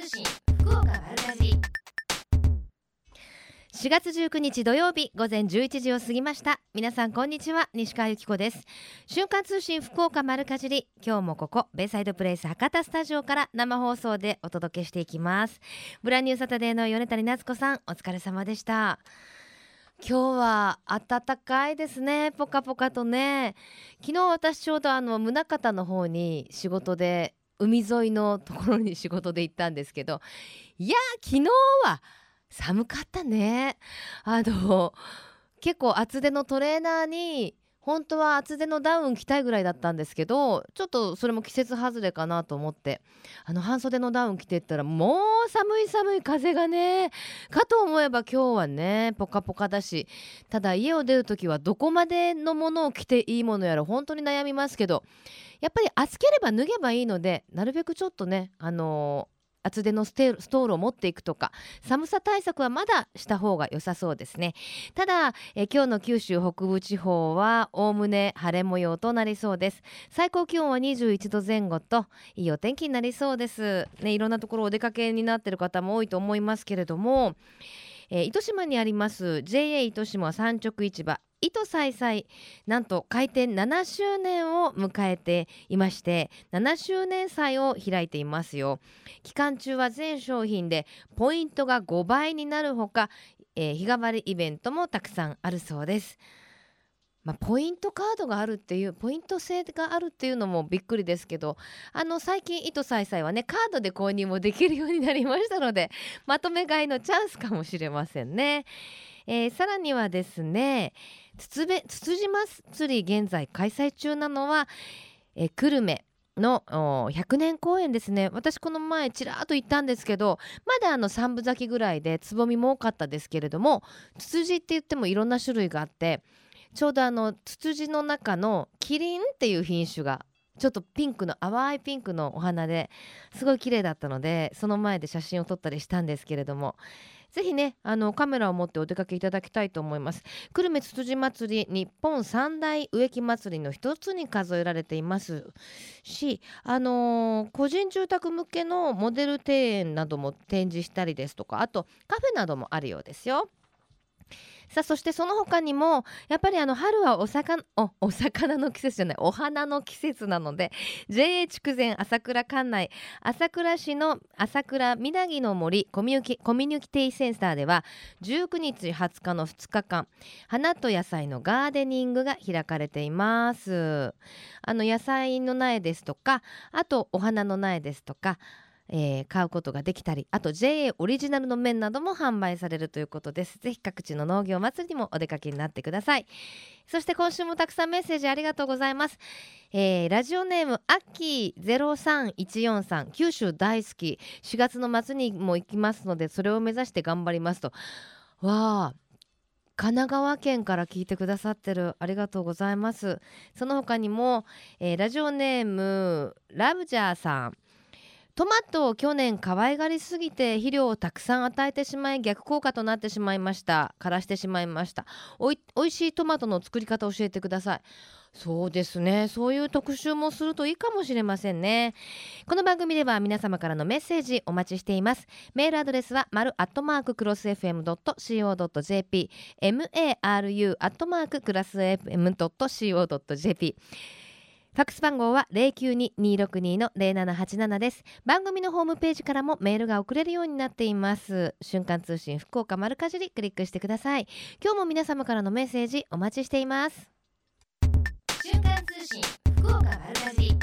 通信福岡丸かじり。4月19日土曜日午前11時を過ぎました。皆さんこんにちは西川由紀子です。瞬間通信福岡丸かじり。今日もここベイサイドプレイス博多スタジオから生放送でお届けしていきます。ブランニューサタデーの米谷夏子さんお疲れ様でした。今日は暖かいですね。ポカポカとね。昨日私ちょうどあの宗像の方に仕事で海沿いのところに仕事で行ったんですけどいや昨日は寒かったね。あの結構厚手のトレーナーに本当は厚手のダウン着たいぐらいだったんですけどちょっとそれも季節外れかなと思って。あの半袖のダウン着てったらもう寒い寒い風がねかと思えば今日はねポカポカだし。ただ家を出る時はどこまでのものを着ていいものやら本当に悩みますけどやっぱり暑ければ脱げばいいのでなるべくちょっとねあのー厚手のストールを持っていくとか寒さ対策はまだした方が良さそうですね。ただえ今日の九州北部地方はおおむね晴れ模様となりそうです。最高気温は21度前後といいお天気になりそうです。ねいろんなところお出かけになっている方も多いと思いますけれどもえー、糸島にあります JA 糸島産直市場。糸さいさい。なんと開店7周年を迎えていまして7周年祭を開いていますよ。期間中は全商品でポイントが5倍になるほか、えー、日替わりイベントもたくさんあるそうです。まあ、ポイントカードがあるっていうポイント制があるっていうのもびっくりですけどあの最近糸さいさいはねカードで購入もできるようになりましたのでまとめ買いのチャンスかもしれませんね。えー、さらにはですねつつべつつじ祭り現在開催中なのは、えー、久留米の100年公演ですね私この前ちらっと行ったんですけどまだあの3分咲きぐらいでつぼみも多かったですけれどもツツジって言ってもいろんな種類があってちょうどあのツツジの中のキリンっていう品種がちょっとピンクの淡いピンクのお花ですごい綺麗だったのでその前で写真を撮ったりしたんですけれどもぜひねあのカメラを持ってお出かけいただきたいと思います。久留米つつじ祭り日本三大植木祭りの一つに数えられています。しあのー、個人住宅向けのモデル庭園なども展示したりですとかあとカフェなどもあるようですよ。さあそしてその他にもやっぱりあの春はお魚おお魚の季節じゃないお花の季節なので JA 筑前朝倉管内朝倉市の朝倉みなぎの森コミュニコミュニティセンターでは19日20日の2日間花と野菜のガーデニングが開かれています。あの野菜の苗ですとかあとお花の苗ですとかえー、買うことができたりあと JA オリジナルの麺なども販売されるということです。ぜひ各地の農業祭りにもお出かけになってください。そして今週もたくさんメッセージありがとうございます、えー、ラジオネームアッキー03143九州大好き。4月の末にも行きますのでそれを目指して頑張りますと。わあ神奈川県から聞いてくださってる。ありがとうございます。その他にも、えー、ラジオネームラブジャーさん。トマトを去年可愛がりすぎて肥料をたくさん与えてしまい逆効果となってしまいました。枯らしてしまいました。おいしいトマトの作り方教えてください。そうですね。そういう特集もするといいかもしれませんね。この番組では皆様からのメッセージお待ちしています。メールアドレスは丸アットマーククロス FM.co.jp maru アットマーククラス FM.co.jp ファックス番号は092-262-0787です。番組のホームページからもメールが送れるようになっています。瞬間通信福岡丸かじりクリックしてください。今日も皆様からのメッセージお待ちしています。瞬間通信福岡丸かじり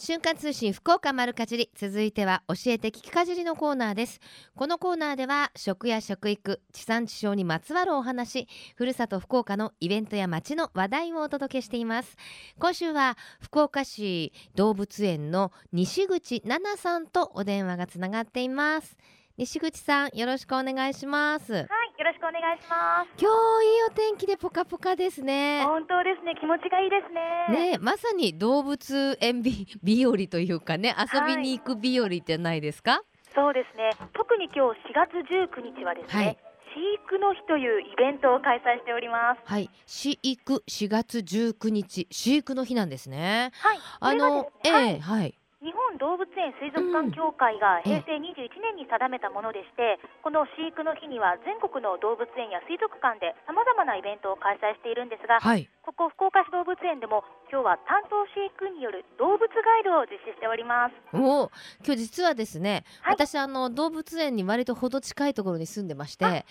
瞬間通信福岡丸かじり続いては教えて聞きかじりのコーナーです。このコーナーでは食や食育地産地消にまつわるお話ふるさと福岡のイベントや街の話題をお届けしています。今週は福岡市動物園の西口奈々さんとお電話がつながっています。西口さんよろしくお願いします。はいよろしくお願いします。今日いいお天気でポカポカですね。本当ですね。気持ちがいいですね。ねまさに動物園日 日和というかね遊びに行く日和じゃないですか、はい、そうですね。特に今日4月19日はですね、はい。飼育の日というイベントを開催しております。はい、飼育4月19日、飼育の日なんですね。はい、あの、ええー、はい。日日本動物園水族館協会が平成21年に定めたものでして、この飼育の日には全国の動物園や水族館でさまざまなイベントを開催しているんですが、はい。ここ福岡市動物園でも今日は担当飼育員による動物ガイドを実施しております。おお今日実はですね、はい。私あの動物園に割と程近いところに住んでましてはい、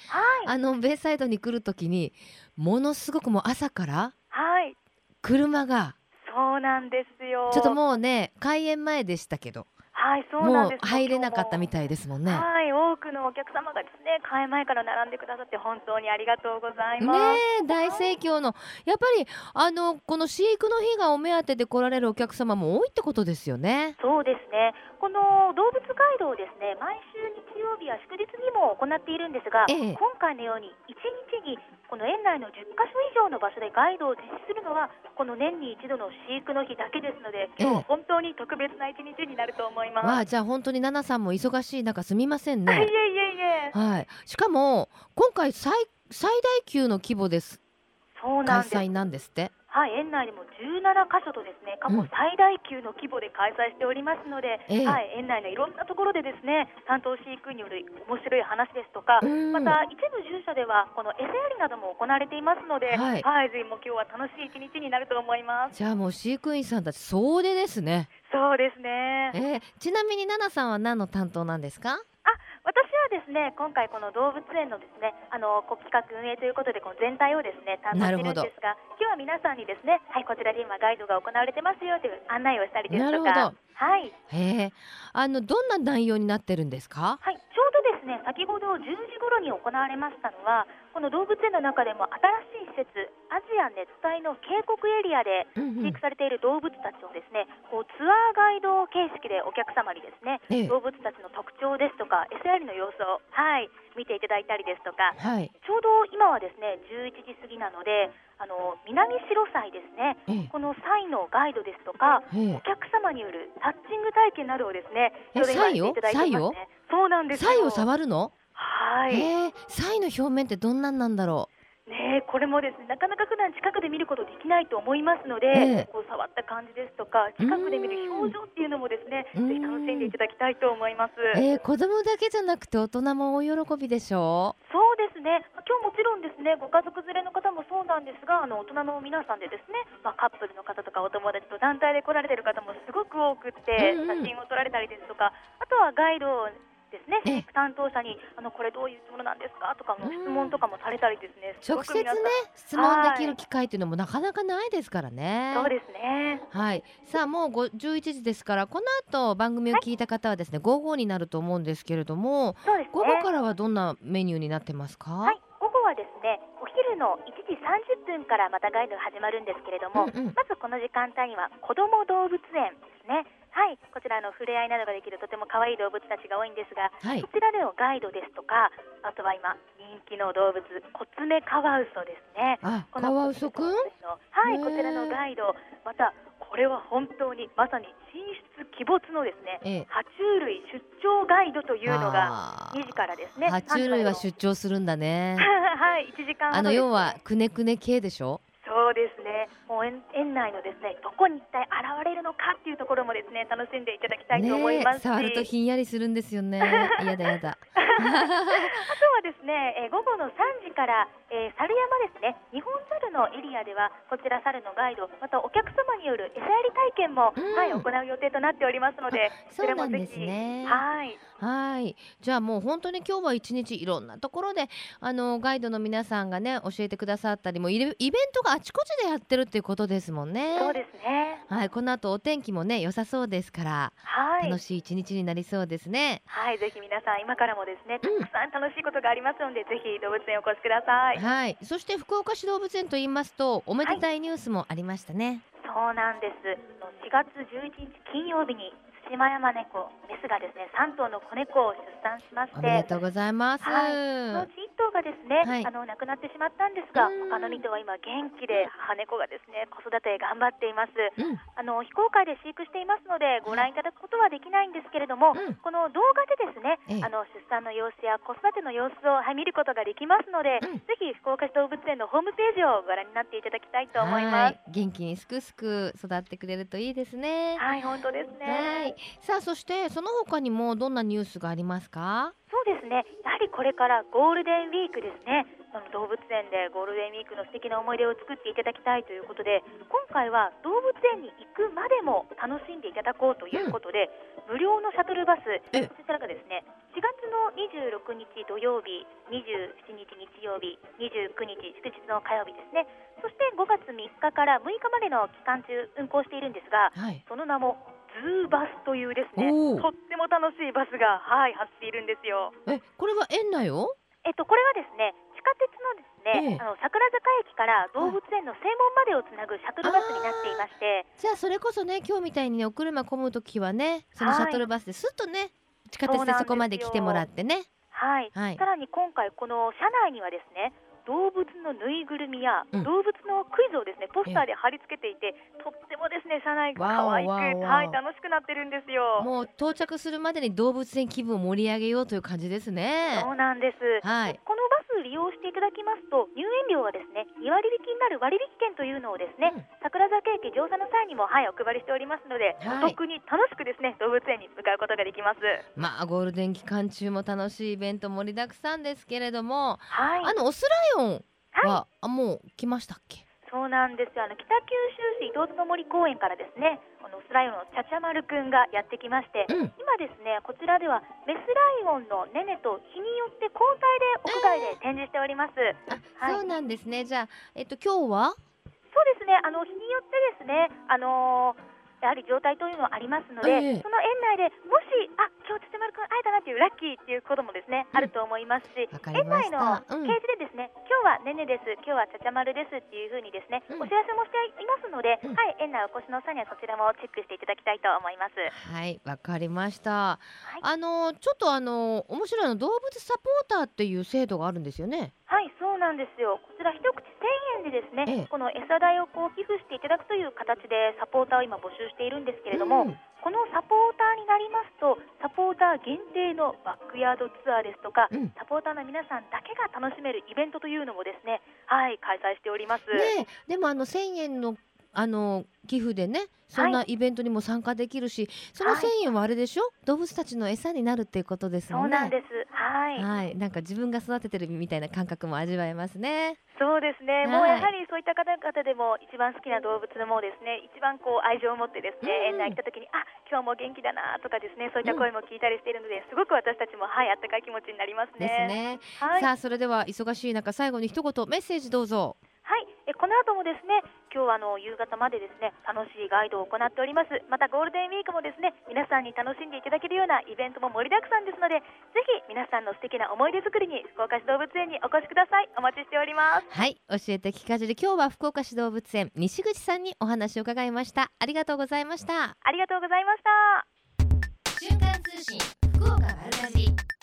あのベイサイドに来るときにものすごくもう朝からはい、車がそうなんですよ。ちょっともうね開園前でしたけどはい、そうなんもうです。入れなかったみいたいですもんね。はい、多くのお客様がですね、開園前から並んでくださって本当にありがとうございます。ねえ大盛況のやっぱりあのこの飼育の日がお目当てで来られるお客様も多いってことですよね。そうですね。この動物ガイドをですね、毎週日曜日や祝日にも行っているんですが、ええ今回のように1日にこの園内の10カ所以上の場所でガイドを実施するのはこの年に一度の飼育の日だけですので、ええ今日本当に特別な一日になると思います。わあじゃあ本当に奈々さんも忙しい中すみません いえいね。えいえ。はい。しかも今回最最大級の規模です開そうなんです。催なんですって。はい、園内でも17カ所とですね、過去うん最大級の規模で開催しておりますので、ええはい、園内のいろんなところでですね、担当飼育員による面白い話ですとか、うんまた一部獣舎ではこの餌やりなども行われていますので、はいはい、ぜひもう今日は楽しい一日になると思います。じゃあもう飼育員さんたち総出ですね。そうですね。えー、ちなみに奈々さんは何の担当なんですか？私はですね、今回この動物園のですね、あの企画運営ということでこの全体をですね担当しているんですが、今日は皆さんにですね、はいこちらで今ガイドが行われてますよという案内をしたりですとか、はい。へえ。あのどんな内容になってるんですか？はい、ね、先ほど10時頃に行われましたのは、この動物園の中でも新しい施設、アジア熱帯の渓谷エリアで飼育されている動物たちをですね、こうツアーガイド形式でお客様にですね、ええ動物たちの特徴ですとか、餌やりの様子を、はい、見ていただいたりですとか、はい。ちょうど今はですね、11時過ぎなので、あの南シロサイですね、ええこのサイのガイドですとか、ええお客様によるタッチング体験などをですね、いただいて。そうなんですよ。サイを触るの？はい。えー、サイの表面ってどんなんなんだろねえこれもですね、なかなか普段近くで見ることできないと思いますので、ええこう触った感じですとか、近くで見る表情っていうのもですね、うんぜひ楽しんでいただきたいと思います。う。えー、子供だけじゃなくて大人も大喜びでしょ？そうですね、今日もちろんですね、ご家族連れの方もそうなんですが、あの大人の皆さんでですね、まあ、カップルの方とかお友達と団体で来られてる方もすごく多くって、写真を撮られたりですとか、あとはガイドですね、ええ。飼育担当者にあのこれどういうものなんですかとかのうん。質問とかもされたりですね、すご直接ね質問できる機会っていうのもなかなかないですからね。そうですね。はい、さあもうご11時ですからこの後番組を聞いた方はですね、午後になると思うんですけれどもそうですね。午後からはどんなメニューになってますか、はい、午後はですね、お昼の1時30分からまたガイドが始まるんですけれども、うんうん。まずこの時間帯には子ども動物園ね。はい、こちらの触れ合いなどができるとても可愛い動物たちが多いんですが、はい。こちらでのガイドですとか、あとは今人気の動物コツメカワウソですね。あこのカワウソくんはい、こちらのガイド、またこれは本当にまさに神出鬼没のですね、ええ。爬虫類出張ガイドというのがあー。2時からですね。爬虫類は3時出張するんだね。はい、1時間ね。あの要はくねくね系でしょ？そうですね。もう園園内のですね、どこに一体現れるのかっていうところもですね、楽しんでいただきたいと思います触るとひんやりするんですよね。やだやだ。あとはですね、えー午後の3時から、えー猿山ですね、日本猿のエリアでは、こちら猿のガイド、またお客様による餌やり体験も、うん。はい、行う予定となっておりますので、そうなんですね。はい。はい。じゃあもう本当に今日は一日いろんなところであのガイドの皆さんがね教えてくださったりもイベイベントがあちこちでやってるっていうことですもんねそうですね。はいこの後お天気もね良さそうですから、はい。楽しい一日になりそうですねはい、ぜひ皆さん、今からもですね、たうんくさん楽しいことがありますので、ぜひ動物園お越しください。はいそして福岡市動物園と言いますとおめでたいニュースもありましたね、そうなんです。4月11日金曜日にツシマヤマネコメスがですね3頭の子猫を出産しましおめでて。とうございます、はいそのうち1頭がですね、はい。あの亡くなってしまったんですが、うん。他の2頭は今元気で母猫がですね子育て頑張っています。うん。あの非公開で飼育していますのでご覧いただくことはできないんですけれども、うん。この動画でですね、ええ。あの出産の様子や子育ての様子を、はい、見ることができますので、うん。ぜひ福岡市動物園のホームページをご覧になっていただきたいと思います。はい。元気にすくすく育ってくれるといいですね。はい、本当ですね。はい。さあそしてその他にもどんなニュースがありますか？そうですね。やはりこれからゴールデンウィークですね。動物園でゴールデンウィークの素敵な思い出を作っていただきたいということで今回は動物園に行くまでも楽しんでいただこうということで、うん、無料のシャトルバスこちらがですね4月の26日土曜日27日日曜日29日祝日の火曜日ですね。そして5月3日から6日までの期間中運行しているんですが、はい、その名もズーバスというですねとっても楽しいバスがはい走っているんですよ。えこれは園内を？えっとこれはですね地下鉄のですね、ええ、あの桜坂駅から動物園の正門までをつなぐシャトルバスになっていまして。じゃあそれこそね今日みたいに、ね、お車混む時はねそのシャトルバスですっとね、地下鉄でそこまで来てもらってねはい、はい、さらに今回この車内にはですね動物のぬいぐるみや、動物のクイズをですねポスターで貼り付けていて、とってもですね車内が可愛くはい楽しくなってるんですよ。もう到着するまでに動物園気分を盛り上げようという感じですね。そうなんです、はい、このバス利用していただきますと入園料はですね2割引きになる割引券というのをですね、うん、桜坂駅乗車の際にもはいお配りしておりますので、はい、お得に楽しくですね動物園に向かうことができます。まあゴールデン期間中も楽しいイベント盛りだくさんですけれども、はい、あのオスライオンは、はい、あもう来ましたっけ？そうなんですあの北九州市動物の森公園からですねこのオスライオンのチャチャマルくんがやってきまして、うん、今ですねこちらではメスライオンのネネと日によって交代で屋外で展示しております、はい、そうなんですね。じゃあえっと今日は？そうですね。あの日によってですねあのーやはり状態というのはありますので、えー、その園内でもしあ今日つつまるくん会えたなというラッキーっていうこともですね、うん、あると思いますし園内の掲示でですね、うん、今日はねねです今日はちゃちゃまるですっていうふうにですね、うん、お知らせもしていますので、はい園内お越しの際にはそちらもチェックしていただきたいと思います。はいわかりました、はい、あのちょっとあの面白いの動物サポーターっていう制度があるんですよねはいそうなんですよ。こちら一口1000円でですね、ええ、この餌代をこう寄付していただくという形でサポーターを今募集しているんですけれども、うん、このサポーターになりますとサポーター限定のバックヤードツアーですとか、うん、サポーターの皆さんだけが楽しめるイベントというのもですねはい開催しております。ね、でもあの1000円のあの寄付でねそんなイベントにも参加できるし、はい、その1000円はあれでしょ、はい、動物たちの餌になるっていうことですもんね。そうなんです。はい、はい、なんか自分が育ててるみたいな感覚も味わえますね。そうですね、はい、もうやはりそういった方々でも一番好きな動物もですね。一番こう愛情を持ってですね、園内来た時にあ今日も元気だなとかですねそういった声も聞いたりしているので、うん、すごく私たちもはいあったかい気持ちになりますね。ですね、はい、さあそれでは忙しい中最後に一言メッセージどうぞ。はい。えこの後もですね今日はあの夕方までですね楽しいガイドを行っております。またゴールデンウィークもですね皆さんに楽しんでいただけるようなイベントも盛りだくさんですのでぜひ皆さんの素敵な思い出作りに福岡市動物園にお越しください。お待ちしております。はい教えて聞かじり今日は福岡市動物園西口さんにお話を伺いました。ありがとうございました。ありがとうございました。瞬間通信福岡丸かじり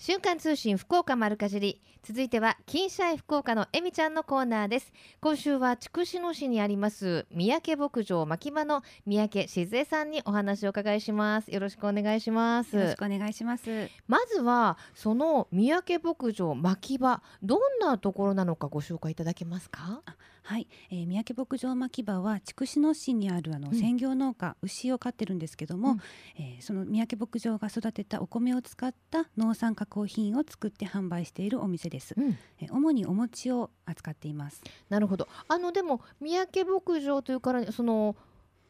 瞬間通信福岡丸かじり。続いては金シャイ福岡のえみちゃんのコーナーです。今週は筑紫野市にあります三宅牧場牧場の三宅静江さんにお話を伺いします。よろしくお願いします。よろしくお願いします。まずはその三宅牧場牧場どんなところなのかご紹介いただけますか？はい、えー、三宅牧場牧場は筑紫野市にあるあの専業農家、うん、牛を飼ってるんですけども、うん、えー、その三宅牧場が育てたお米を使った農産加工品を作って販売しているお店です、うん、えー、主にお餅を扱っています。なるほど。あのでも三宅牧場というからその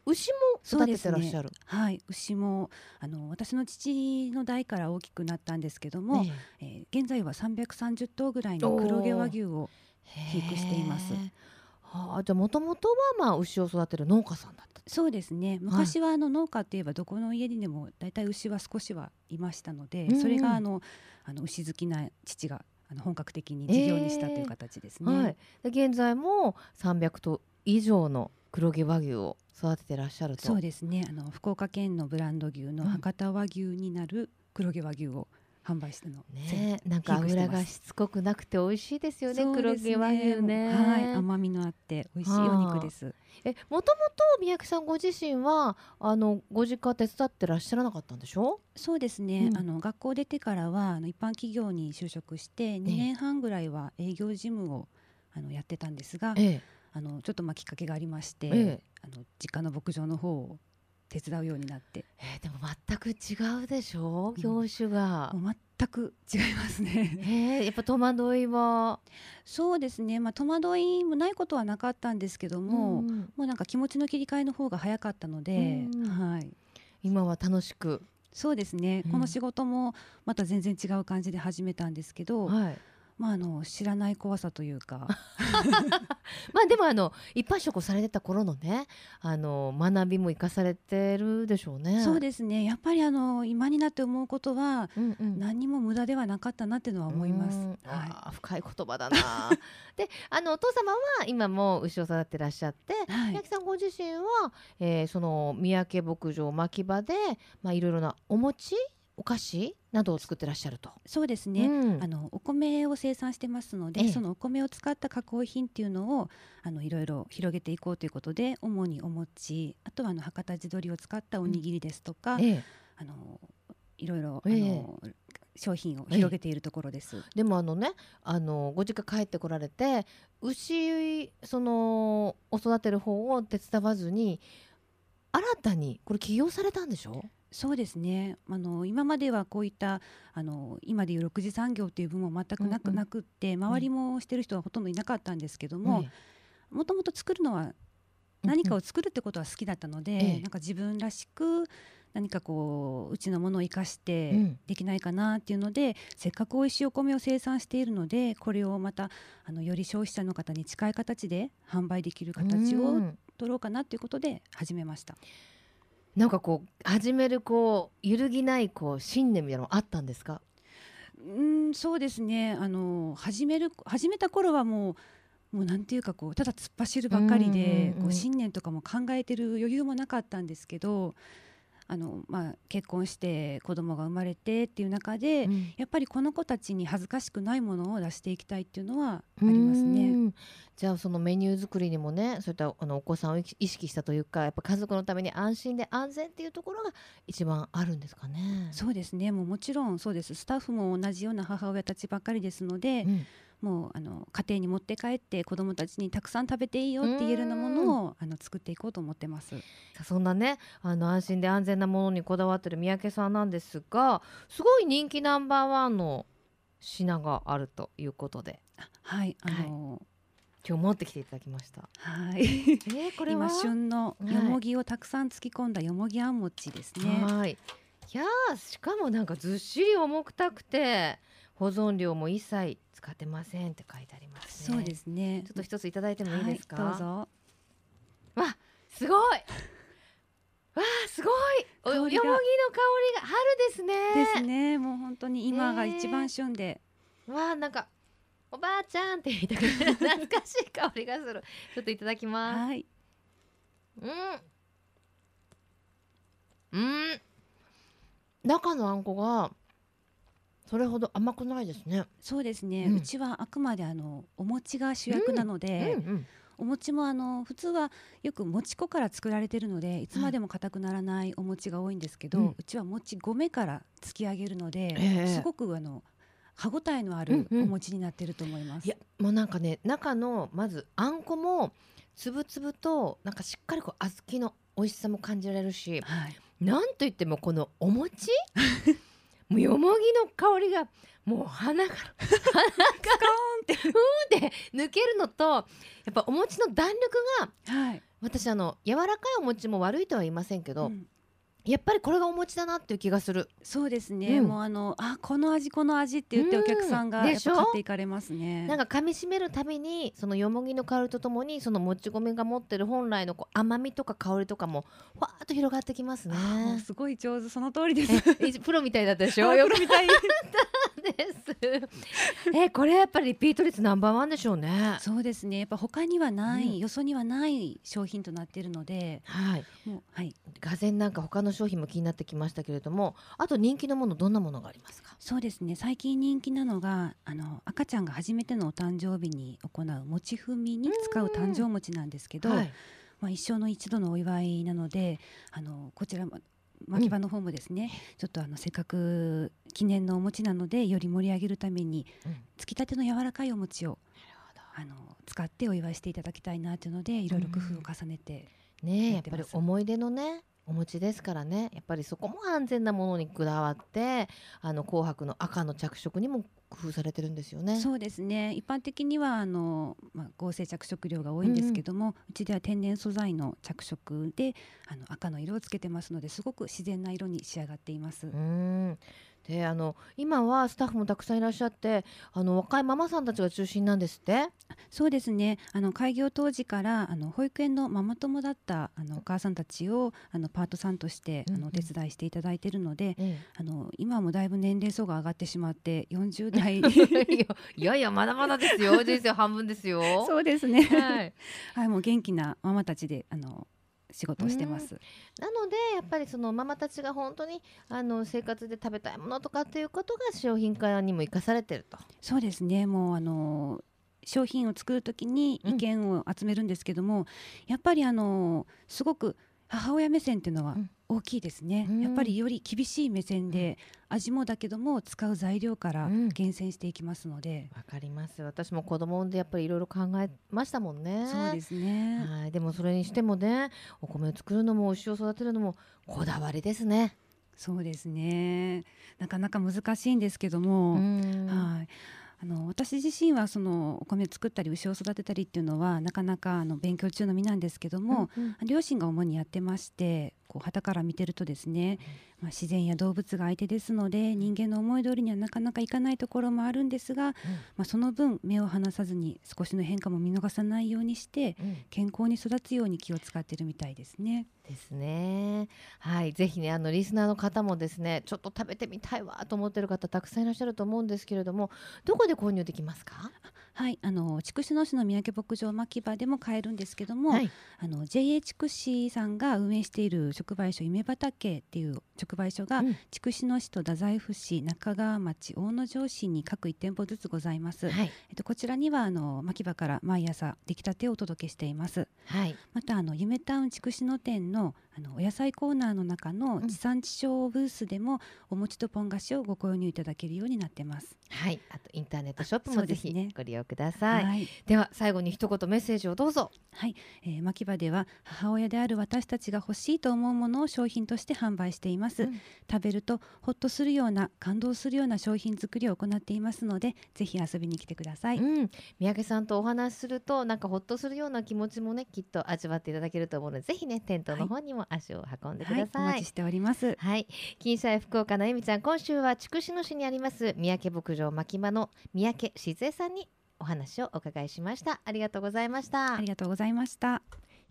牛も育ててらっしゃる、ね、はい。牛もあの私の父の代から大きくなったんですけども、ねえ。ー、現在は330頭ぐらいの黒毛和牛を飼育しています。はあ、じゃあもともとはまあ牛を育てる農家さんだったそうですね。昔はあの農家っていえばどこの家にでも大体牛は少しはいましたので、うんうん、それがあのあの牛好きな父があの本格的に事業にしたという形ですね。えー、はい、で現在も300頭以上の黒毛和牛を育ててらっしゃると。そうですね。あの福岡県のブランド牛の博多和牛になる黒毛和牛を販売しての。ねなんか油がしつこくなくて美味しいですよね、ね、黒毛和牛ね。はい。甘みのあって美味しいお肉です。えもともと三宅さんご自身はあのご実家手伝ってらっしゃらなかったんでしょ？そうですね、うん、あの学校出てからはあの一般企業に就職して2年半ぐらいは営業事務をあのやってたんですが、ええ、あのちょっとまあきっかけがありまして、え、あの実家の牧場の方を手伝うようになって、えーでも全く違うでしょ？業種が、全く違いますね。えーやっぱ戸惑いは？そうですね、まあ、戸惑いもないことはなかったんですけども、うんもうなんか気持ちの切り替えの方が早かったので、うん。はい、今は楽しく、そうですね、うん。この仕事もまた全然違う感じで始めたんですけど、はい、まあ、あの知らない怖さというか まあでもあの一般職をされてた頃のねあの学びも生かされてるでしょうね。そうですねやっぱりあの今になって思うことはうんうん何にも無駄ではなかったなっていうのは思います。うんはあー深い言葉だな。で、あのお父様は今も牛を育ててらっしゃって、い、はい宮城さんご自身は、えーその三宅牧場牧場で、まあいろいろなお餅、お菓子などを作ってらっしゃると。そうですね、うん。あのお米を生産してますので、ええ。そのお米を使った加工品っていうのをあのいろいろ広げていこうということで主にお餅あとはあの博多地鶏を使ったおにぎりですとか、ええ。あのいろいろ、ええ。あの商品を広げているところです。でもあのねあのご実家帰ってこられて牛そのお育てる方を手伝わずに新たにこれ起業されたんでしょ？そうですね。あの今まではこういったあの今でいう6次産業っていう部分も全くなく,、うんうん。なくって周りもしてる人はほとんどいなかったんですけどももともと作るのは何かを作るってことは好きだったので、ええ。なんか自分らしく何かこううちのものを生かしてうん。できないかなっていうので、せっかく美味しいお米を生産しているのでこれをまたあのより消費者の方に近い形で販売できる形をうん。取ろうかなっていうことで始めました。なんかこう始めるこう揺るぎないこう信念みたいなのあったんですか？うんそうですね。あの始める始めた頃はもうもうなんていうかこうただ突っ走るばっかりで、こう信念とかも考えてる余裕もなかったんですけどあの、まあ、結婚して子供が生まれてっていう中で、うん。やっぱりこの子たちに恥ずかしくないものを出していきたいっていうのはありますうね。んじゃあそのメニュー作りにもねそういったあのお子さんを意識意識したというかやっぱ家族のために安心で安全っていうところが一番あるんですかね。そうですね。もうもちろんそうです。スタッフも同じような母親たちばっかりですので、うんもうあの家庭に持って帰って子どもたちにたくさん食べていいよって言えるようなものをあの作っていこうと思ってます。そんなねあの安心で安全なものにこだわってる三宅さんなんですがすごい人気ナンバーワンの品があるということではい、あの今日持ってきていただきました。はい、えー、これは？今旬のはいよもぎをたくさん突き込んだよもぎあん餅ですね。はい。いやーしかもなんかずっしり重くたくて保存料も一切使ってませんって書いてありますね。そうですね。ちょっと一ついただいてもいいですか？はい、どうぞ。わすごい。わあすごい。およもぎの香りがが春ですね。ですね。もう本当に今が一番旬で、わあなんかおばあちゃんって言いたくなる懐かしい香りがする。ちょっといただきます。はい、うん。うん。中のあんこがそれほど甘くないですね。そうですね。ううんちはあくまであのお餅が主役なので、うんうん。お餅もあの普通はよく餅粉から作られてるのでいつまでも硬くならないお餅が多いんですけど、ううんちは餅米から突き上げるので、ええすごくあの歯ごたえのあるうんうんお餅になってると思います。いやもうなんかね中のまずあんこもつぶつぶとなんかしっかりこう小豆の美味しさも感じられるしはい、なんといってもこのお餅？もうよもぎの香りがもう鼻から鼻からって。ふーって抜けるのとやっぱお餅の弾力がはい、私あの柔らかいお餅も悪いとは言いませんけど、うんやっぱりこれがお餅だなっていう気がする。そうですね、うんもうあのあこの味この味って言ってうんお客さんがやっぱ買っていかれますね。なんか噛み締めるたびにそのよもぎの香りとともにそのもち米が持ってる本来のこう甘みとか香りとかもふわーっと広がってきますね。すごい上手その通りです。えプロみたいだったでしょ？プロみたいです。えこれやっぱりリピート率ナンバーワンでしょうね。そうですねやっぱ他にはない、うんよそにはない商品となっているのではい。もうはいがぜんなんか他の商品も気になってきましたけれども、あと人気のものどんなものがありますか？そうですね最近人気なのがあの赤ちゃんが初めてのお誕生日に行うもちふみに使う誕生餅なんですけど、はい。まあ、一生の一度のお祝いなのであのこちらも牧場の方もですね、ちょっとあのせっかく記念のお餅なのでより盛り上げるためにうんつきたての柔らかいお餅をあの使ってお祝いしていただきたいなというのでいろいろ工夫を重ねて、ねえややってます。っぱり思い出のねお持ちですからね。やっぱりそこも安全なものにこだわってあの紅白の赤の着色にも工夫されてるんですよね。そうですね一般的にはあの、まあ、合成着色料が多いんですけども、うん、うちでは天然素材の着色であの赤の色をつけてますのですごく自然な色に仕上がっています。うんであの今はスタッフもたくさんいらっしゃってあの若いママさんたちが中心なんですって？そうですね。あの開業当時からあの保育園のママ友だったあのお母さんたちをあのパートさんとして、あのお手伝いしていただいているので、うん、あの今もだいぶ年齢層が上がってしまって40代。いやいやまだまだですよ。人生半分ですよ。そうですね。はい、はい、もう元気なママたちであの仕事をしてます。なのでやっぱりそのママたちが本当にあの生活で食べたいものとかっていうことが商品化にも生かされてると。そうですね。もうあの商品を作る時に意見を集めるんですけども、うん、やっぱりあのすごく母親目線っていうのは大きいですね、うん、やっぱりより厳しい目線で、味もだけども使う材料から厳選していきますので。わ、かります。私も子供産んでやっぱりいろいろ考えましたもんね。そうですね。はい。でもそれにしてもねお米を作るのも牛を育てるのもこだわりですね。そうですね。なかなか難しいんですけども。はいあの私自身はそのお米を作ったり牛を育てたりっていうのはなかなかあの勉強中の身なんですけども、うんうん、両親が主にやってましてこう旗から見てるとですね、まあ、自然や動物が相手ですので人間の思い通りにはなかなかいかないところもあるんですが、うん、まあ、その分目を離さずに少しの変化も見逃さないようにして、うん、健康に育つように気を使ってるみたいですね。ですね。はい、ぜひねあのリスナーの方もですねちょっと食べてみたいわと思ってる方たくさんいらっしゃると思うんですけれどもどこで購入できますか？はい。あの筑紫野市の三宅牧場牧場でも買えるんですけども、はい、あの JA 筑紫さんが運営している直売所夢畑っていう直売所が、うん、筑紫野市と太宰府市中川町大野城市に各1店舗ずつございます、はい、えっと、こちらにはあの牧場から毎朝出来たてをお届けしています、はい、またあの夢タウン筑紫野店のあのお野菜コーナーの中の地産地消ブースでも、お餅とポン菓子をご購入いただけるようになってます。はい。あとインターネットショップもぜひご利用ください、はい、では最後に一言メッセージをどうぞ。はい、えー、牧場では母親である私たちが欲しいと思うものを商品として販売しています、うん、食べるとほっとするような感動するような商品作りを行っていますのでぜひ遊びに来てください、うん、三宅さんとお話しするとなんかほっとするような気持ちもねきっと味わっていただけると思うのでぜひね店頭の方にも足を運んでください、はい、お待ちしております。はい。金彩福岡のえみちゃん今週は筑紫野市にあります三宅牧場牧場の三宅静江さんにお話をお伺いしました。ありがとうございました。ありがとうございました。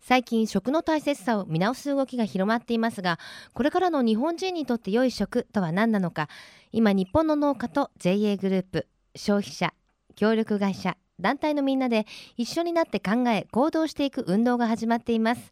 最近食の大切さを見直す動きが広まっていますがこれからの日本人にとって良い食とは何なのか。今日本の農家と JA グループ消費者協力会社団体のみんなで一緒になって考え行動していく運動が始まっています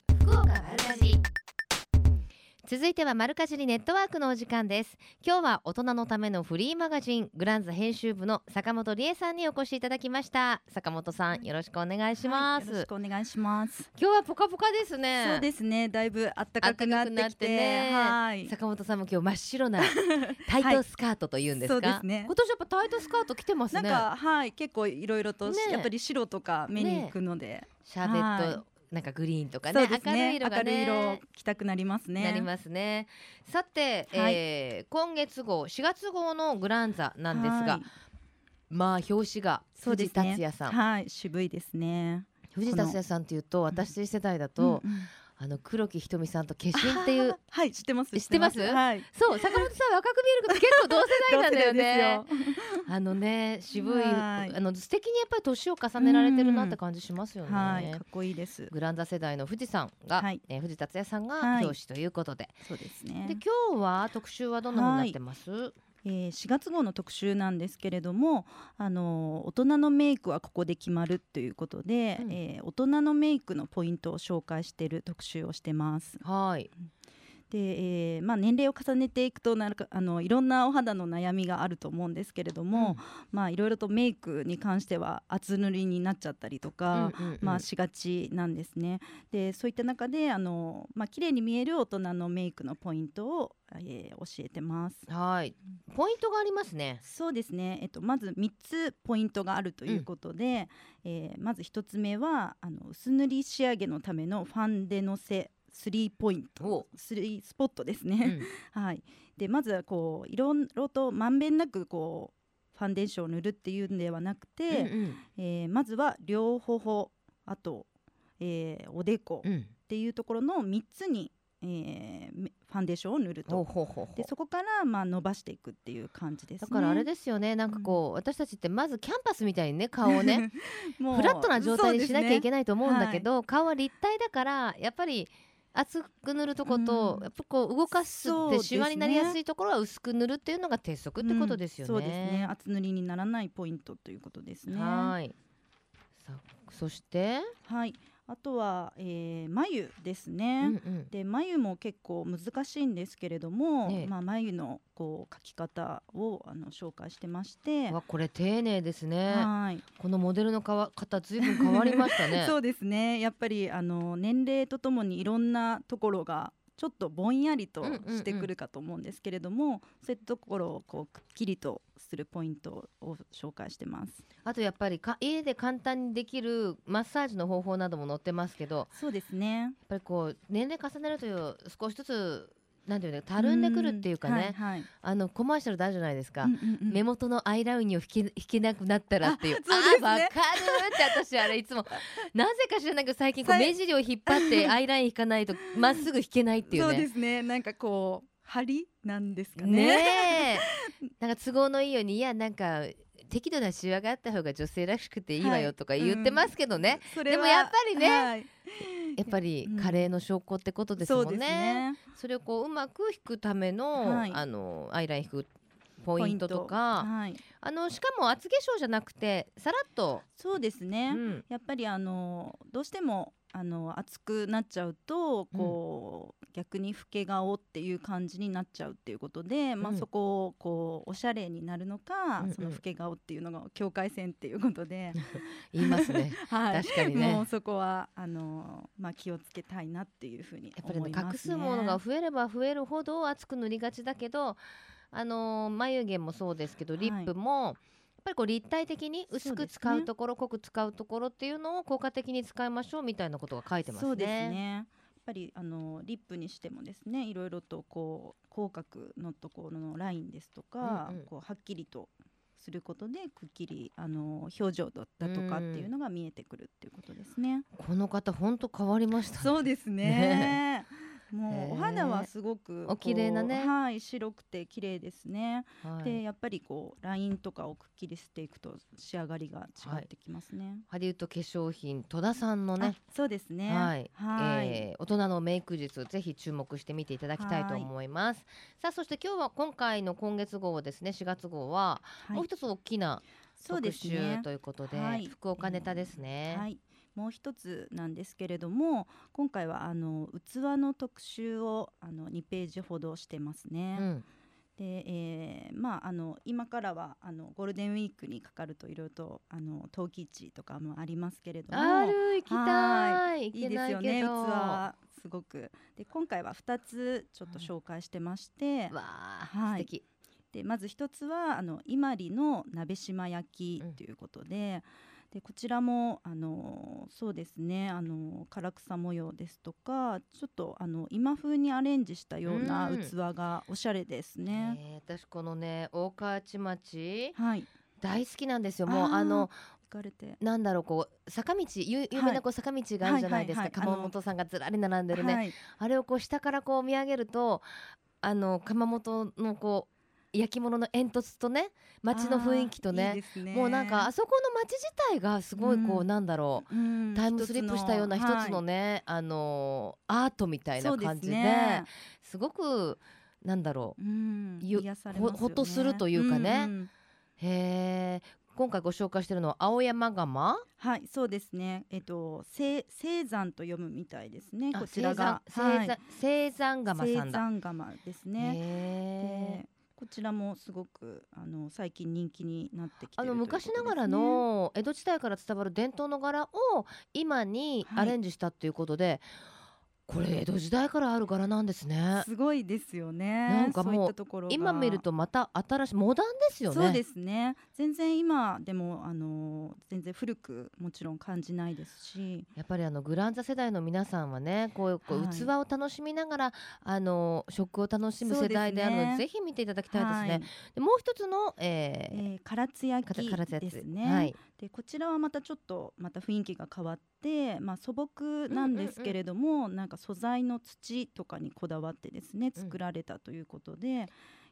続いては丸かじりネットワークのお時間です。今日は大人のためのフリーマガジングランザ編集部の坂本理恵さんにお越しいただきました。坂本さんよろしくお願いします、はい、よろしくお願いします。今日はポカポカですね。そうですね。だいぶ暖かくなってきてね、はい。坂本さんも今日真っ白な タイトスカートというんですか、はい、そうですね。今年やっぱタイトスカート着てますね。なんかはい。結構いろいろと、ね、やっぱり白とか目に行くので、ね、シャーベットなんかグリーンとかね、ね、明るい色がね明るい色着たくなりますね。なりますね。さて、はい、えー、今月号4月号のグランザなんですが、まあ表紙が藤達也さん、ね、はい渋いですね。藤達也さんっていうと私世代だと、うんうん。あの黒木ひとみさんと化身っていう はい知ってます知ってます。はい。そう坂本さん若く見えるけど結構同世代なんだよね あのね渋いあの素敵にやっぱり年を重ねられてるなって感じしますよね。はいかっこいいです。グランザ世代の富士山が、はい、えー、藤達也さんが表紙ということで、そうですね。で今日は特集はどんなふうになってます、えー、4月号の特集なんですけれどもあの大人のメイクはここで決まるということで、うん、えー、大人のメイクのポイントを紹介している特集をしてます。はいで、えーまあ、年齢を重ねていくとなんかあのいろんなお肌の悩みがあると思うんですけれども、まあ、いろいろとメイクに関しては厚塗りになっちゃったりとか、うんうんうん。まあ、しがちなんですね。でそういった中であの、まあ綺麗に見える大人のメイクのポイントを、えー教えてます。はい。ポイントがありますね。そうですね、えっと、まず3つポイントがあるということで、えーまず1つ目はあの薄塗り仕上げのためのファンデのせ3ポイントお。3スポットですうね。ん。はい、でまずはこういろいろとまんべんなくこうファンデーションを塗るっていうんではなくて、うんうん。えーまずは両頬あと、えーおでこっうん。ていうところの3つに、えーめファンデーションを塗ると。でそこからまあ伸ばしていくっていう感じですね。だからあれですよね。なんかこう、私たちってまずキャンパスみたいにね顔をね もうフラットな状態にしなきゃいけない。ないと思うんだけど、顔は立体だからやっぱり厚く塗るとこと、うんやっぱこう動かすってシワになりやすいところは薄く塗るっていうのが鉄則ってことですよね。うんそうですね。厚塗りにならないポイントということですね。はーいさそして、はい。あとは、えー、眉ですうね。んうんで眉も結構難しいんですけれども、ええまあ、眉のこう描き方をあの紹介してまして、わこれ丁寧ですね。はい、このモデルのかわ方ずいぶん変わりましたね。そうですねやっぱりあの年齢とともにいろんなところがちょっとぼんやりとうんうんうんしてくるかと思うんですけれども、そういったところをこうくっきりとするポイントを紹介してます。あとやっぱりか家で簡単にできるマッサージの方法なども載ってますけどやっそうですね。ぱりこう年齢重ねるという少しずつなんていうのたるんでくるっていうかね、ん。はいはい。あのコマーシャルであるじゃないですか。うんうんうん。目元のアイラインを引け引けなくなったらっていう。あそうですね。あわかるって私あれいつも。なぜか知らないけど最近こう目尻を引っ張って アイライン引かないとまっすぐ引けないっていうそうでね。すね。なんかこう針なんですかね。ね。え。なんか都合のいいようにいやなんか適度なシワがあった方が女性らしくていいわよとか言ってますけどね、それはでもやっぱりねはいやっぱりうん加齢の証拠ってことですもんね。ね。それをこううまく引くための、はいあのアイライン引くポイントとかはい、あのしかも厚化粧じゃなくてさらっと、そうですね。うんやっぱりあのどうしてもあの熱くなっちゃうとこう、逆に老け顔っていう感じになっちゃうっていうことで、まあうんそこをこうおしゃれになるのか、うんうん。その老け顔っていうのが境界線っていうことで、言いますね。はい、確かにね。もうそこはあのまあ気をつけたいなっていうふうにやっぱりね。思いますね。隠すものが増えれば増えるほど厚く塗りがちだけどあのー眉毛もそうですけどはい。リップも、やっぱりこう立体的に薄く使うところ、濃く使うところっていうのを効果的に使いましょうみたいなことが書いてますね。そうですね。やっぱりあのリップにしてもですねいろいろとこう口角のところのラインですとか、うんうんこうはっきりとすることでくっきりあの表情だだとかっていうのが見えてくるっていうことですね。この方本当変わりましたね。そうですね。もうお肌はすごくお綺麗なねはい白くて綺麗ですね。はいでやっぱりこうラインとかをくっきりしていくと仕上がりが違ってきますね。ハリウッド化粧品戸田さんのねあそうですね。はい、はいえー大人のメイク術ぜひ注目してみていただきたいと思います。さあそして今日は今回の今月号ですね4月号は、はいもう一つ大きなそう特集ですね。ということではい福岡ネタですね。はい、もう一つなんですけれども今回はあの器の特集をあの2ページほどしてますね。うん。で、えーまああの今からはあのゴールデンウィークにかかるといろいろとあの陶器市とかもありますけれども。ある行きたはい。いいですよね。器ど。すごく。で今回は2つちょっと紹介してまして、わあ、はい。素敵。でまず一つはあの伊万里の鍋島焼うんきということで,、でこちらもあのそうですねあの唐草模様ですとかちょっとあの今風にアレンジしたようなうん器がおしゃれですね。えー私このね大河内町はい大好きなんですよ。もうあの行かれてなんだろうこう坂道ゆ有名なこう坂道があるじゃないですか。鎌本さんがずらり並んでるね。はいあれをこう下からこう見上げるとあの窯元のこう焼き物の煙突とね街の雰囲気とねね。もうなんかあそこの街自体がすごいこう、うん。なんだろううんタイムスリップしたような一つのはい。ね、あのーアートみたいな感じでねすごくなんだろううんね。ほほっとするというかね。んん。へえ今回ご紹介しているのは青山釜？はいそうですね。えっと青青山と読むみたいですねあこちらが。青山青山青山釜さんだ。青山釜ですねこちらもすごくあの最近人気になってきてあの昔ながらの江戸時代から伝わる伝統の柄を今にはい。アレンジしたっていうことで、これ江戸時代からある柄なんですね。すごいですよね。なんかもう今見るとまた新しいモダンですよね。そうですね。全然今でもあの全然古くもちろん感じないですし。やっぱりあのグランザ世代の皆さんはねこういうこうはい。器を楽しみながら、あの食を楽しむ世代であるのでねぜひ見ていただきたいですね。はい。でもう一つの、ええー、唐津焼きですね、はい、でこちらはまたちょっとまた雰囲気が変わって、まあ、素朴なんですけれども、なんか素材の土とかにこだわってですねうん。作られたということで、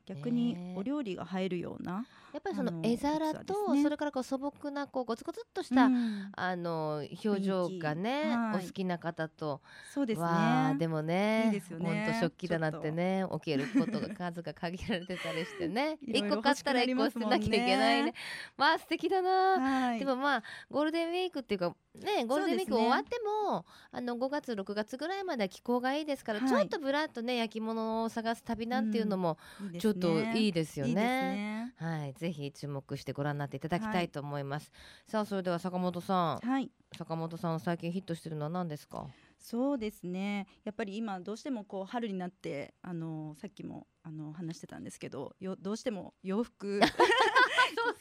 逆にお料理が入るような、やっぱりその絵皿と、ね。それからこう素朴なこうゴツゴツっとした、うん。あの表情がね、はい。お好きな方とそうですね。わあでもねいいですよね。ほんと食器棚ってね置けることが数が限られてたりしてね 一個買ったら一個捨てなきゃいけないね。まあ素敵だな、はい。でもまあゴールデンウィークっていうかねゴールデンウィーク終わっても、あの5月6月ぐらいまでは気候がいいですから、はい。ちょっとぶらっとね焼き物を探す旅なんていうのもちょっといいですよね。いいね。はい、ぜひ注目してご覧になっていただきたい。と思います。さあ、それでは坂本さん、はい。坂本さん最近ヒットしてるのは何ですか？そうですね。やっぱり今どうしてもこう春になってあのさっきもあの話してたんですけどよどうしても洋服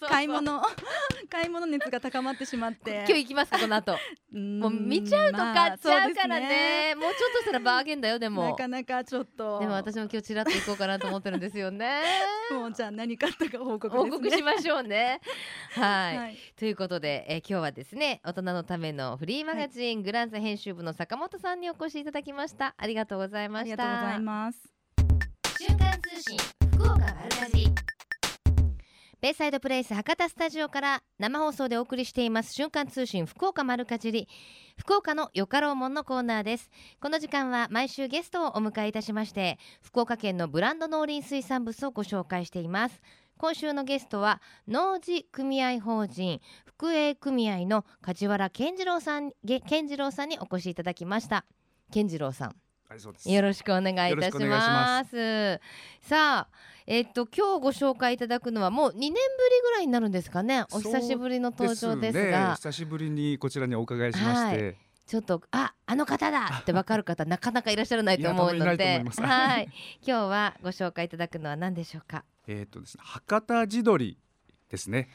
買い物 買い物熱が高まってしまって今日行きますかこの後。もう見ちゃうと買っちゃうからね。もうちょっとしたらバーゲンだよでも。なかなかちょっとでも私も今日ちらっと行こうかなと思ってるんですよね。もうじゃあ何買ったか報告ですね報告しましょうね。はい。はいということで、えー今日はですね大人のためのフリーマガジン、グランザ編集部の坂本さんにお越しいただきましたありがとうございまあしたりがとうございます瞬間通信福岡丸かじりベイサイドプレイス博多スタジオから生放送でお送りしています瞬間通信福岡丸かじり福岡のよかろうもんのコーナーです。この時間は毎週ゲストをお迎えいたしまして福岡県のブランド農林水産物をご紹介しています。今週のゲストは農事組合法人福営組合の梶原健次郎さん健次郎さんにお越しいただきました。健次郎さん、よろしくお願いいたしま。ます。さあ、えっと今日ご紹介いただくのはもう2年ぶりぐらいになるんですかね？お久しぶりの登場ですね。が、久しぶりにこちらにお伺いしまして、ちょっとああの方だ！ってわかる方なかなかいらっしゃらないと思うので。はい、今日はご紹介いただくのは何でしょうか？えっ、とですね、博多地鶏ですね。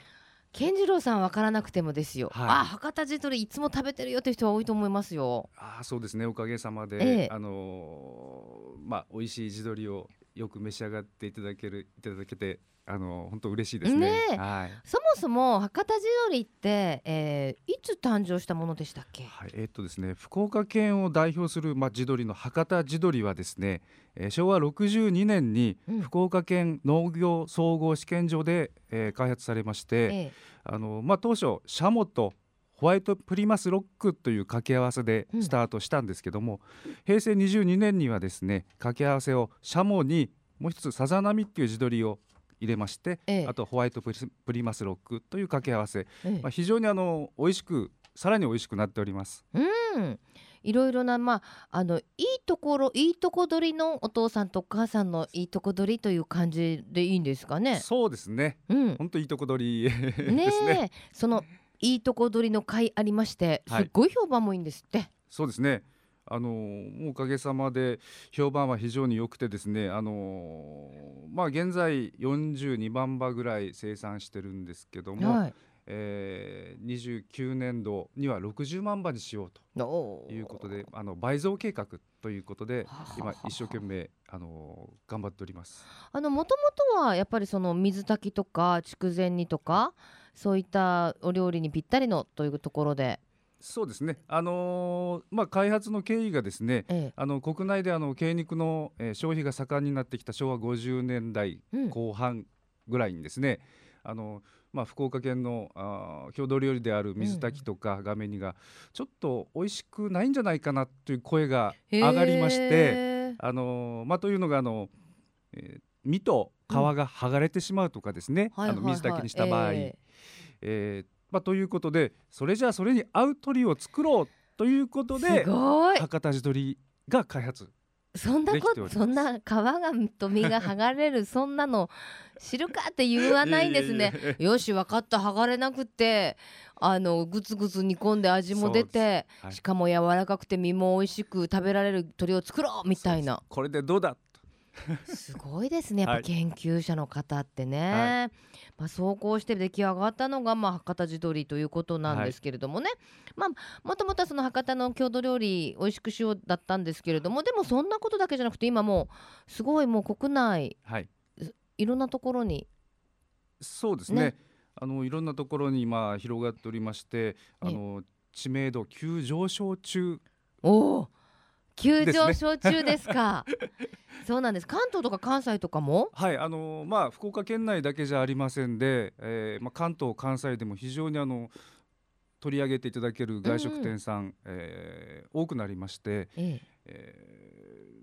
健次郎さんわからなくてもですよ。はいあ博多地鶏いつも食べてるよっていう人は多いと思いますよ。ああ、そうですね。おかげさまで、ええあのーまあ美味しい地鶏をよく召し上がっていただけるいただけて、あのー本当嬉しいですね。ねえはい。そもそも博多地鶏って、えーいつ誕生したものでしたっけ？はい、えっ、とですね、福岡県を代表するまあ地鶏の博多地鶏はですね、えー昭和62年にうん福岡県農業総合試験場で、えー開発されまして、えあのまあ、当初シャモとホワイトプリマスロックという掛け合わせでスタートしたんですけども、平成22年にはですね掛け合わせをシャモにもう一つさざ波っていう地鶏を入れまして、ええ。あとホワイトプリマスロックという掛け合わせ、ええ。まあ、非常にあの美味しくさらに美味しくなっております。うん、いろいろなまああのいいところいいとこ取りのお父さんとお母さんのいいとこ取りという感じでいいんですかね？そうですね。うん、本当いいとこ取りですね。ねえ。そのいいとこ取りの会ありましてすはい。っごい評判もいいんですって。そうですね。あのもうおかげさまで評判は非常に良くてですね、あのまあ現在42万羽ぐらい生産してるんですけども、はい。えー、29年度には60万羽にしようおということで、あの倍増計画ということで今一生懸命あの頑張っております。あのもともとはやっぱりその水炊きとか筑前煮とかそういったお料理にぴったりのというところで、そうですね。あのーまあ開発の経緯がですね、ええ。あの国内であの鶏肉の、えー消費が盛んになってきた昭和50年代うん。後半ぐらいにですね、あのまあ、福岡県のあー郷土料理である水炊きとかがめ煮がちょっと美味しくないんじゃないかなという声が上がりまして、あのまあ、というのがあの、えー身と皮が剥がれてしまうとかですね、あの水炊きにした場合、え。えーまあ、ということでそれじゃあそれに合う鳥を作ろうということですごい。博多地鶏が開発そんなことそんな皮がと身が剥がれるそんなの知るかって言わないんですね。いやいやいやよし分かった。剥がれなくてあのグツグツ煮込んで味も出て、す。はい。しかも柔らかくて身も美味しく食べられる鶏を作ろうみたいな。これでどうだすごいですね。やっぱはい。研究者の方ってね、はまあ、そうこうして出来上がったのが、まあ、博多地鶏ということなんですけれどもね、まあもともとはその博多の郷土料理美味しくしようだったんですけれどもでもそんなことだけじゃなくて今もうすごいもう国内はい。いろんなところにそうですね。ね。あのいろんなところに今広がっておりましてあの知名度急上昇中。おお急上昇中ですか？そうなんです。関東とか関西とかも？はいあのまあ福岡県内だけじゃありませんで、えーまあ、関東関西でも非常にあの取り上げていただける外食店さん、えー多くなりまして、ええ。え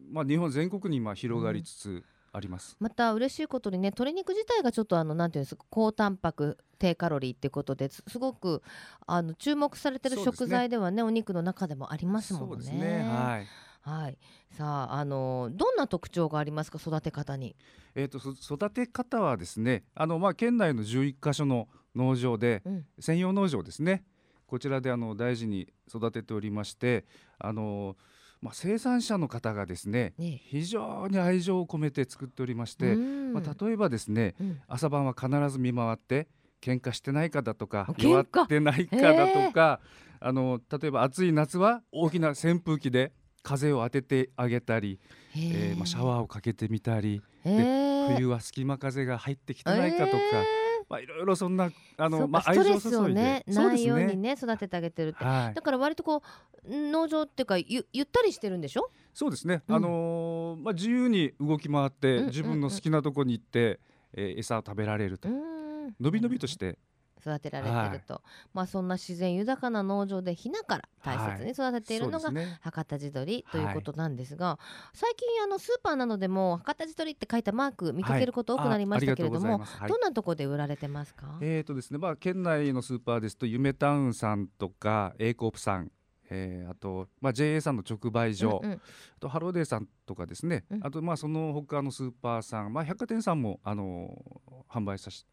ーまあ、日本全国に今広がりつつあります。また嬉しいことにね鶏肉自体がちょっとあのなんていうんですか高タンパク低カロリーっていうことですすごくあの注目されてる食材ではねお肉の中でもありますもんね。そうですねはいはい。さああのどんな特徴がありますか育て方に？えー、とそ育て方はですねあの、まあ、県内の11カ所の農場でうん専用農場ですねこちらであの大事に育てておりましてあの、まあ、生産者の方がですねね。非常に愛情を込めて作っておりまして、うん。まあ、例えばですねうん。朝晩は必ず見回って喧嘩してないかだとか弱ってないかだとか、あの例えば暑い夏は大きな扇風機で風を当ててあげたり、へえ。ーまあ、シャワーをかけてみたりへー冬は隙間風が入ってきてないかとか、えまあ、いろいろそんなあのまあ、愛ストレスをねないようにねね。育ててあげてるって。はい。だから割とこう農場っていうかゆゆったりしてるんでしょ？そうですね、うん。あのーまあ、自由に動き回って、自分の好きなとこに行って、えー餌を食べられると、うん。のびのびとして育てられてると、まあそんな自然豊かな農場でひなから大切に育てているのが博多地鶏ということなんですが、最近あのスーパーなどでも博多地鶏って書いたマーク見かけること多くなりましたけれども、はい。どんなところで売られてますか、えーとですねまあ、県内のスーパーですとゆめタウンさんとか A コープさん、えーあと、まあ、JA さんの直売所、うんうん。あとハローデーさんとかですね、うん。あとまあその他のスーパーさん、まあ、百貨店さんも、あのー販売さし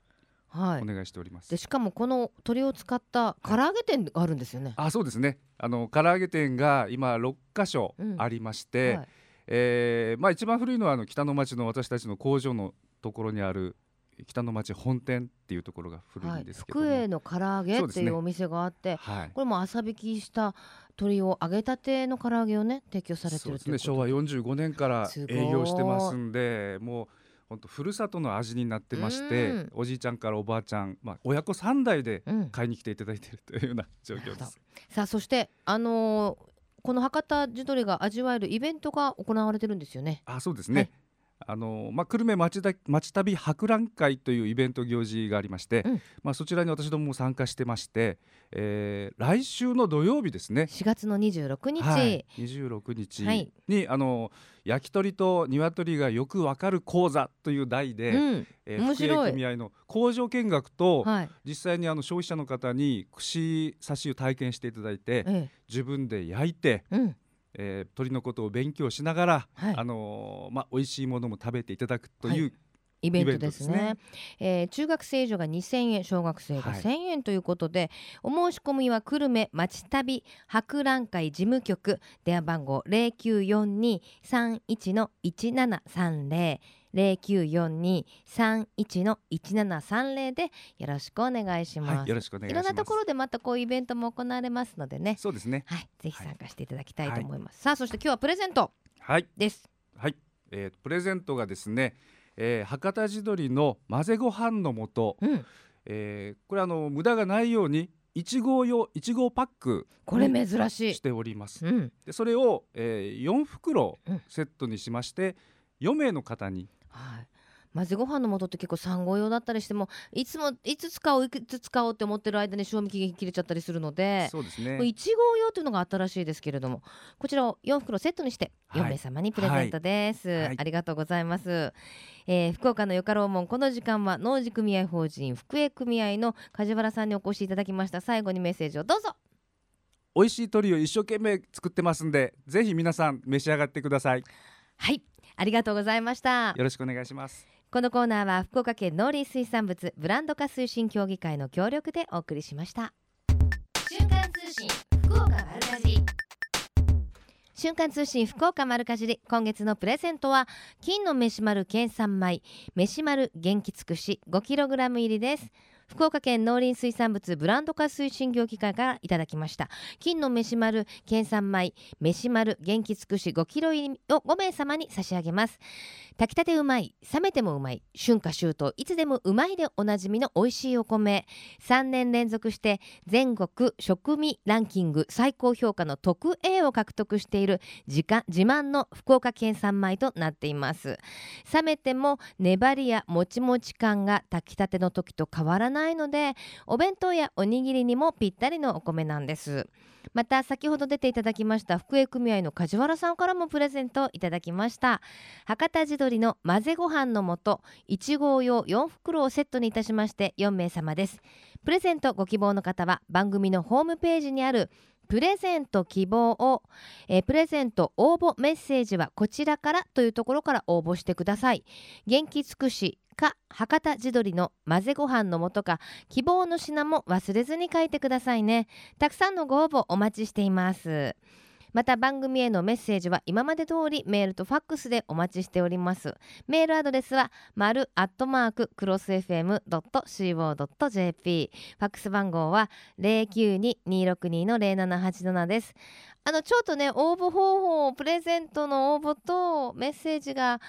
はい。お、願いしております。でしかもこの鶏を使った唐揚げ店があるんですよね。あそうですね。あの唐揚げ店が今6か所うん。ありまして、はい。えーまあ、一番古いのはあの北の町の私たちの工場のところにある北の町本店っていうところが古いはいんですけども、福栄の唐揚げっていうお店があって、はい。これも朝引きした鶏を揚げたての唐揚げをね提供されてるというで。すね。昭和45年から営業してますんでもう本当ふるさとの味になってまして、うん。おじいちゃんからおばあちゃん、まあ、親子3代でうん、買いに来ていただいているというような状況です。さあそしてあのーこの博多地鶏が味わえるイベントが行われてるんですよね。あそうですね、あのまあ、久留米町だ町旅博覧会というイベント行事がありまして、うん。まあ、そちらに私どもも参加してまして、えー来週の土曜日ですね。4月の26日、はい、26日に、はい。あの焼き鳥と鶏がよくわかる講座という題で、うん、えー組合の工場見学と、はい、実際にあの消費者の方に串刺しを体験していただいてえ自分で焼いて、え、うん、えー、鳥のことを勉強しながら、はい、あのー、まあ、美味しいものも食べていただくという、はい、イベントですね。で、ね、えー、中学生以上が2000円小学生が1000円ということで、はい、お申し込みは久留米町旅博覧会事務局電話番号094231-1730 0942-31-1730でよろしくお願いします、はい、よろしくお願いします。いろんなところでまたこうイベントも行われますのでね。そうですね。はいぜひ参加していただきたいと思います、はい、さあそして今日はプレゼントはい。です。はい、えー、プレゼントがですね、えー、博多地鶏の混ぜご飯の素、うん。えー、これあの無駄がないように1号用1号パックこれ珍しい。しております、うん、でそれを、えー、4袋セットにしまして、うん、4名の方にはい。混ぜご飯の素って結構産後用だったりしてもいつもいつ使おういつ使おうって思ってる間に賞味期限切れちゃったりするのでそうですね。1号用というのがあったらしいですけれどもこちらを4袋セットにしてはい。4名様にプレゼントです、はい。はい。ありがとうございます、えー福岡のよかろうもんこの時間は農事組合法人福江組合の梶原さんにお越しいただきました。最後にメッセージをどうぞ。美味しい鶏を一生懸命作ってますんでぜひ皆さん召し上がってください。はいありがとうございました。よろしくお願いします。このコーナーは福岡県農林水産物ブランド化推進協議会の協力でお送りしました。瞬間通信福岡丸かじり。瞬間通信福岡丸かじり今月のプレゼントは金の飯丸県産米飯丸元気尽くし 5kg 入りです福岡県農林水産物ブランド化推進協議会からいただきました。金の飯丸県産米飯丸元気尽くし 5kg 入りを5名様に差し上げます。炊きたてうまい冷めてもうまい春夏秋冬いつでもうまいでおなじみの美味しいお米。3年連続して全国食味ランキング最高評価の特 A を獲得している自自慢の福岡県産米となっています。冷めても粘りやもちもち感が炊きたての時と変わらないないのでお弁当やおにぎりにもぴったりのお米なんです。また先ほど出ていただきました福江組合の梶原さんからもプレゼントをいただきました。博多地鶏の混ぜご飯の素1合用4袋をセットにいたしまして4名様です。プレゼントご希望の方は番組のホームページにあるプレゼント希望を、えープレゼント応募メッセージはこちらからというところから応募してください。元気尽くしか博多地鶏の混ぜご飯の素か希望の品も忘れずに書いてくださいね。たくさんのご応募お待ちしています。また番組へのメッセージは今まで通りメールとファックスでお待ちしております。メールアドレスは丸アットマーククロス FM.co.jp ファックス番号は092-262の0787です。あのちょっとね応募方法プレゼントの応募とメッセージが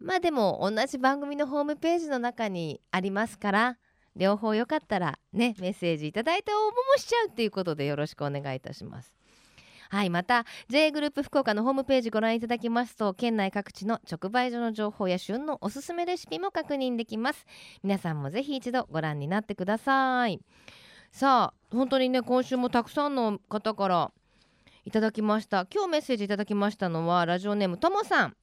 まあでも同じ番組のホームページの中にありますから両方よかったらねメッセージいただいて応募もしちゃうっていうことでよろしくお願いいたします。はいまた J グループ福岡のホームページご覧いただきますと県内各地の直売所の情報や旬のおすすめレシピも確認できます。皆さんもぜひ一度ご覧になってください。さあ本当にね今週もたくさんの方からいただきました。今日メッセージいただきましたのはラジオネームともさん。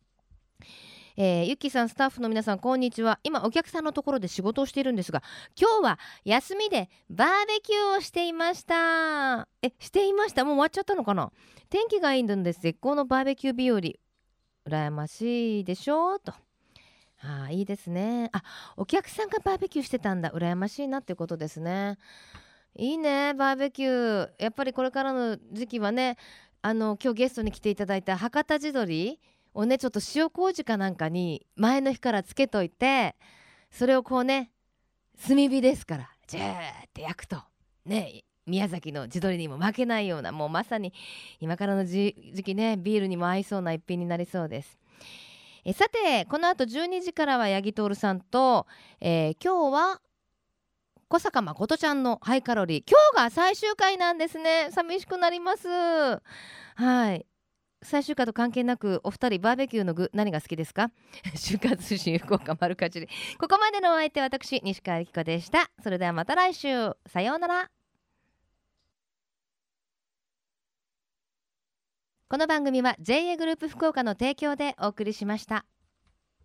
えーゆきさんスタッフの皆さんこんにちは。今お客さんのところで仕事をしているんですが今日は休みでバーベキューをしていました。えしていました？もう終わっちゃったのかな？天気がいいのです。絶好のバーベキュー日和。羨ましいでしょ？うと。あいいですね。あお客さんがバーベキューしてたんだ。羨ましいなってことですね。いいねバーベキュー。やっぱりこれからの時期はねあの今日ゲストに来ていただいた博多地鶏をねちょっと塩麹かなんかに前の日からつけといてそれをこうね炭火ですからジューって焼くとね宮崎の地鶏にも負けないようなもうまさに今からの時期ねビールにも合いそうな一品になりそうです。えさてこの後12時からは八木徹さんと、えー今日は小坂誠ちゃんのハイカロリー。今日が最終回なんですね。寂しくなります。はい。最終回と関係なくお二人バーベキューの具何が好きですか？週刊通信福岡丸かじり。ここまでのお相手私西川由紀子でした。それではまた来週。さようなら。この番組は JA グループ福岡の提供でお送りしました。